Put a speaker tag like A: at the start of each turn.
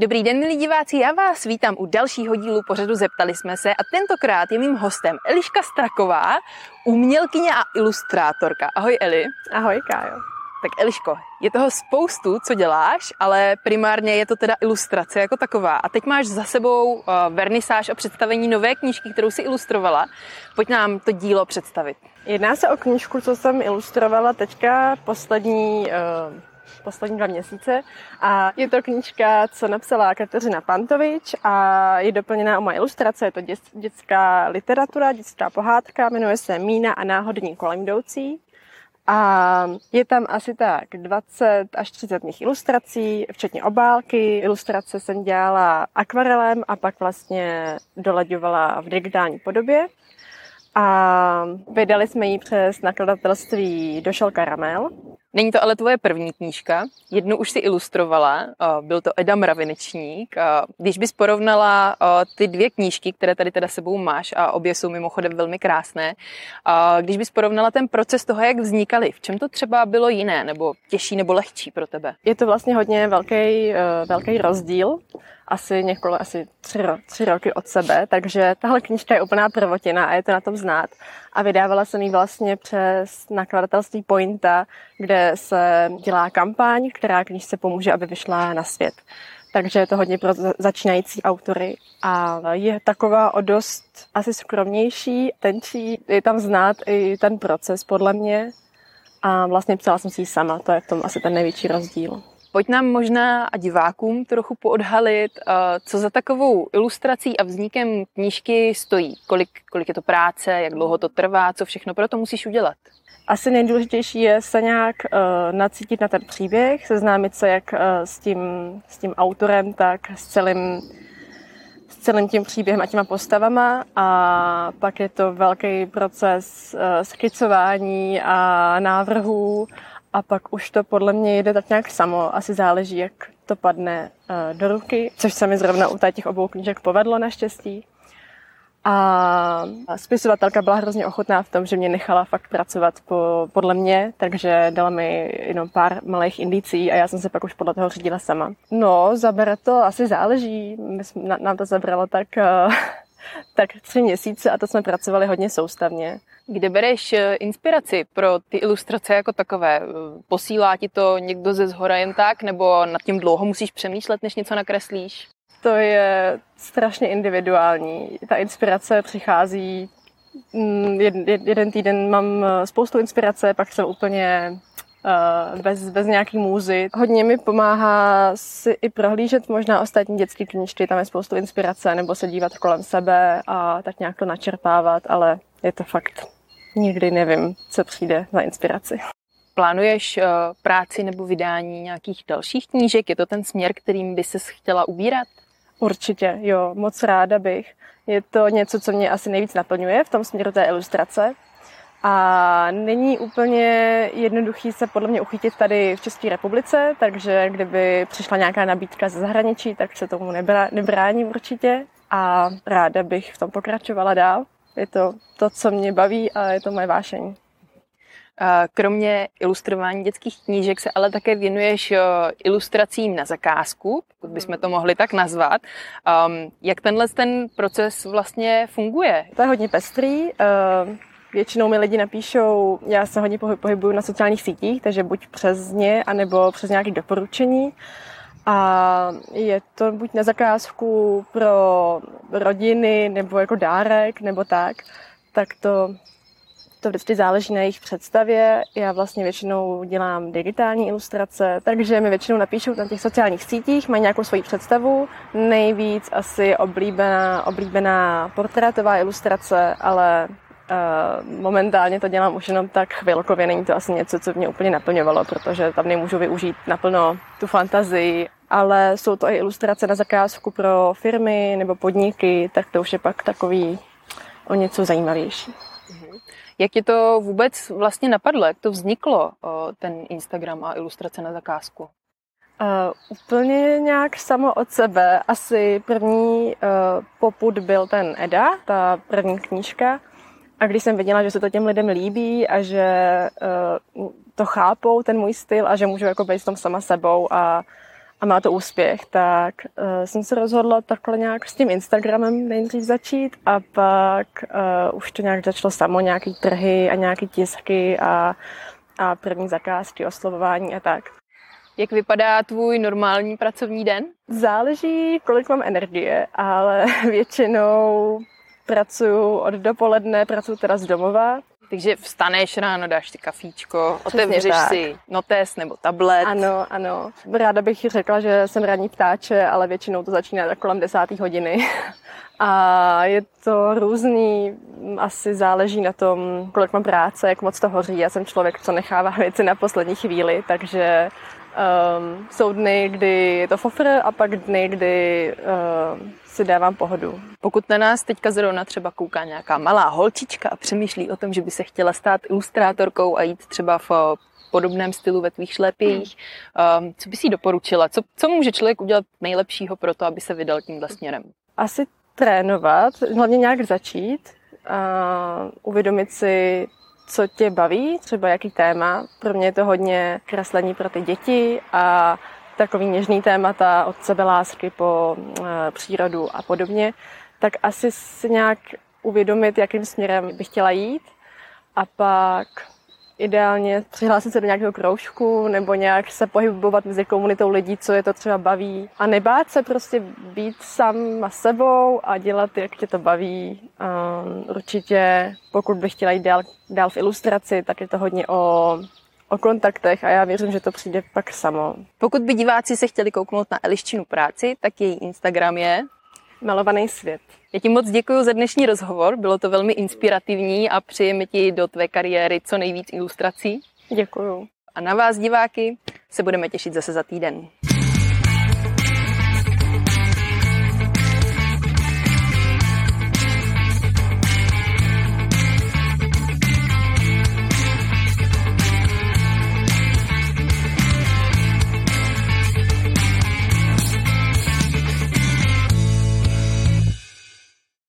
A: Dobrý den, milí diváci, já vás vítám u dalšího dílu pořadu Zeptali jsme se a tentokrát je mým hostem Eliška Straková, umělkyně a ilustrátorka. Ahoj Eli.
B: Ahoj Kájo.
A: Tak Eliško, je toho spoustu, co děláš, ale primárně je to teda ilustrace jako taková. A teď máš za sebou uh, vernisáž a představení nové knížky, kterou si ilustrovala. Pojď nám to dílo představit.
B: Jedná se o knížku, co jsem ilustrovala teďka poslední uh poslední dva měsíce. A je to knížka, co napsala Kateřina Pantovič a je doplněná o moje ilustrace. Je to dětská literatura, dětská pohádka, jmenuje se Mína a náhodní kolem jdoucí. A je tam asi tak 20 až 30 mých ilustrací, včetně obálky. Ilustrace jsem dělala akvarelem a pak vlastně dolaďovala v digitální podobě. A vydali jsme ji přes nakladatelství Došel Karamel.
A: Není to ale tvoje první knížka. Jednu už si ilustrovala, byl to Eda Mravinečník. Když bys porovnala ty dvě knížky, které tady teda sebou máš, a obě jsou mimochodem velmi krásné, když bys porovnala ten proces toho, jak vznikaly, v čem to třeba bylo jiné, nebo těžší, nebo lehčí pro tebe?
B: Je to vlastně hodně velký, velký rozdíl asi několik, asi tři, tři roky od sebe, takže tahle knižka je úplná prvotina a je to na tom znát. A vydávala jsem ji vlastně přes nakladatelství Pointa, kde se dělá kampaň, která knižce pomůže, aby vyšla na svět. Takže je to hodně pro začínající autory a je taková o dost asi skromnější, tenčí, je tam znát i ten proces podle mě a vlastně psala jsem si ji sama, to je v tom asi ten největší rozdíl.
A: Pojď nám možná a divákům trochu poodhalit, eh, co za takovou ilustrací a vznikem knížky stojí. Kolik, kolik je to práce, jak dlouho to trvá, co všechno pro to musíš udělat.
B: Asi nejdůležitější je se nějak uh, nacítit na ten příběh, seznámit se jak uh, s, tím, s tím autorem, tak s celým, s celým tím příběhem a těma postavama a pak je to velký proces uh, skicování a návrhů a pak už to podle mě jde tak nějak samo. Asi záleží, jak to padne uh, do ruky, což se mi zrovna u těch obou knížek povedlo naštěstí. A spisovatelka byla hrozně ochotná v tom, že mě nechala fakt pracovat po, podle mě, takže dala mi jenom pár malých indicí a já jsem se pak už podle toho řídila sama. No, zabere to, asi záleží. Nám to zabralo tak uh, tak tři měsíce a to jsme pracovali hodně soustavně.
A: Kde bereš eh, inspiraci pro ty ilustrace jako takové? Posílá ti to někdo ze zhora jen tak, nebo nad tím dlouho musíš přemýšlet, než něco nakreslíš?
B: To je strašně individuální. Ta inspirace přichází mm, jeden týden mám eh, spoustu inspirace, pak jsem úplně Eh, bez, bez nějaký můzy. Hodně mi pomáhá si i prohlížet možná ostatní dětské knižky, tam je spoustu inspirace, nebo se dívat kolem sebe a tak nějak to načerpávat, ale je to fakt, nikdy nevím, co přijde za inspiraci.
A: Plánuješ uh, práci nebo vydání nějakých dalších knížek? Je to ten směr, kterým by se chtěla ubírat?
B: Určitě, jo, moc ráda bych. Je to něco, co mě asi nejvíc naplňuje v tom směru té ilustrace, a není úplně jednoduchý se podle mě uchytit tady v České republice, takže kdyby přišla nějaká nabídka ze zahraničí, tak se tomu nebrá, nebráním určitě a ráda bych v tom pokračovala dál. Je to to, co mě baví a je to moje vášení.
A: Kromě ilustrování dětských knížek se ale také věnuješ ilustracím na zakázku, pokud bychom to mohli tak nazvat. Jak tenhle ten proces vlastně funguje?
B: To je hodně pestrý. Většinou mi lidi napíšou, já se hodně pohybuju na sociálních sítích, takže buď přes ně, anebo přes nějaké doporučení. A je to buď na zakázku pro rodiny, nebo jako dárek, nebo tak. Tak to, to vždycky záleží na jejich představě. Já vlastně většinou dělám digitální ilustrace, takže mi většinou napíšou na těch sociálních sítích, mají nějakou svoji představu. Nejvíc asi oblíbená, oblíbená portrétová ilustrace, ale momentálně to dělám už jenom tak chvilkově, není to asi něco, co mě úplně naplňovalo, protože tam nemůžu využít naplno tu fantazii, ale jsou to i ilustrace na zakázku pro firmy nebo podniky, tak to už je pak takový o něco zajímavější.
A: Mhm. Jak ti to vůbec vlastně napadlo? Jak to vzniklo, ten Instagram a ilustrace na zakázku?
B: Uh, úplně nějak samo od sebe. Asi první uh, poput byl ten Eda, ta první knížka. A když jsem viděla, že se to těm lidem líbí a že uh, to chápou, ten můj styl a že můžu jako být v tom sama sebou a, a má to úspěch, tak uh, jsem se rozhodla takhle nějak s tím Instagramem nejdřív začít a pak uh, už to nějak začalo samo, nějaký trhy a nějaký tisky a, a první zakázky, oslovování a tak.
A: Jak vypadá tvůj normální pracovní den?
B: Záleží, kolik mám energie, ale většinou pracuji od dopoledne, pracuji teda z domova.
A: Takže vstaneš ráno, dáš si kafíčko, Přesně otevřeš tak. si notes nebo tablet.
B: Ano, ano. Ráda bych řekla, že jsem ranní ptáče, ale většinou to začíná tak kolem desáté hodiny. A je to různý, asi záleží na tom, kolik mám práce, jak moc to hoří. Já jsem člověk, co nechává věci na poslední chvíli, takže um, jsou dny, kdy je to fofr a pak dny, kdy um, si dávám pohodu.
A: Pokud na nás teďka zrovna třeba kouká nějaká malá holčička a přemýšlí o tom, že by se chtěla stát ilustrátorkou a jít třeba v podobném stylu ve tvých šlépějích, um, co bys jí doporučila? Co, co může člověk udělat nejlepšího pro to, aby se vydal tímhle směrem?
B: Asi trénovat, hlavně nějak začít, a uvědomit si, co tě baví, třeba jaký téma. Pro mě je to hodně kreslení pro ty děti a takový něžný témata od sebelásky po e, přírodu a podobně, tak asi si nějak uvědomit, jakým směrem bych chtěla jít a pak ideálně přihlásit se do nějakého kroužku nebo nějak se pohybovat mezi komunitou lidí, co je to třeba baví. A nebát se prostě být sám a sebou a dělat, jak tě to baví. Um, určitě, pokud bych chtěla jít dál, dál v ilustraci, tak je to hodně o o kontaktech a já věřím, že to přijde pak samo.
A: Pokud by diváci se chtěli kouknout na Eliščinu práci, tak její Instagram je
B: Malovaný svět.
A: Já ti moc děkuji za dnešní rozhovor, bylo to velmi inspirativní a přejeme ti do tvé kariéry co nejvíc ilustrací.
B: Děkuju.
A: A na vás, diváky, se budeme těšit zase za týden.